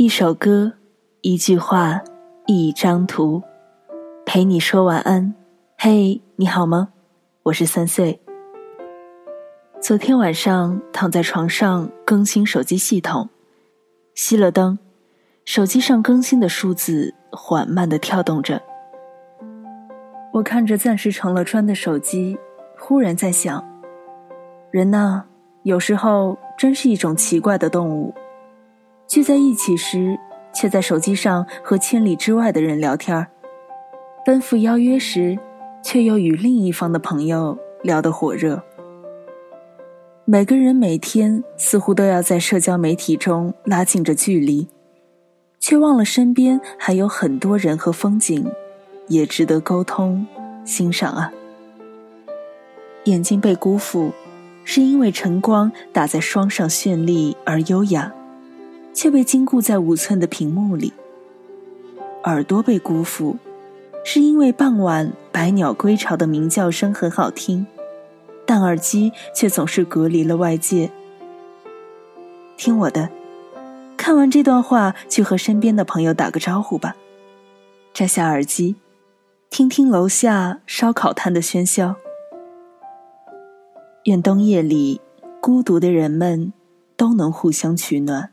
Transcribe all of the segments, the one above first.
一首歌，一句话，一张图，陪你说晚安。嘿，你好吗？我是三岁。昨天晚上躺在床上更新手机系统，熄了灯，手机上更新的数字缓慢的跳动着。我看着暂时成了砖的手机，忽然在想，人呢，有时候真是一种奇怪的动物。聚在一起时，却在手机上和千里之外的人聊天儿；奔赴邀约时，却又与另一方的朋友聊得火热。每个人每天似乎都要在社交媒体中拉近着距离，却忘了身边还有很多人和风景，也值得沟通、欣赏啊。眼睛被辜负，是因为晨光打在霜上绚丽而优雅。却被禁锢在五寸的屏幕里。耳朵被辜负，是因为傍晚百鸟归巢的鸣叫声很好听，但耳机却总是隔离了外界。听我的，看完这段话，去和身边的朋友打个招呼吧。摘下耳机，听听楼下烧烤摊的喧嚣。愿冬夜里孤独的人们都能互相取暖。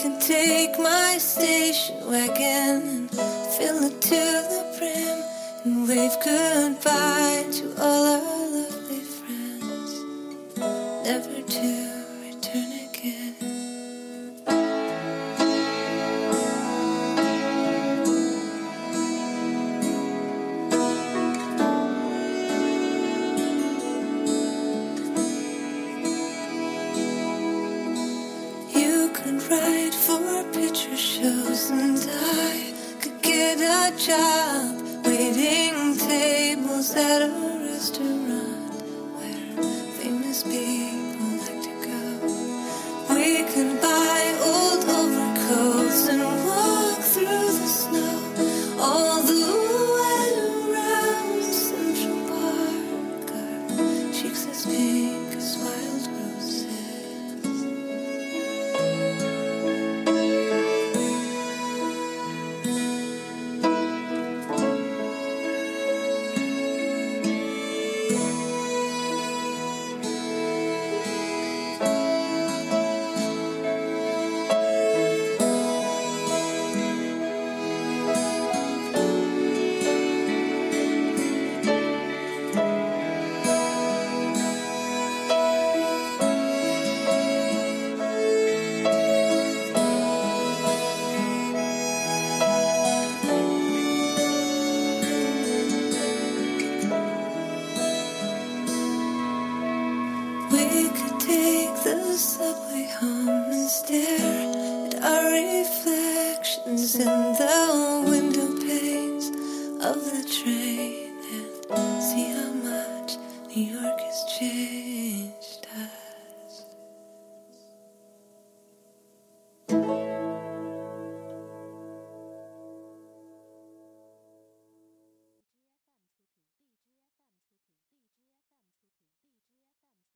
can take my station wagon and fill it to the brim and wave goodbye to all our lovely picture and I could get a job. Waiting tables at a restaurant where famous people subway home and stare at our reflections in the window panes of the train and see how much New York has changed.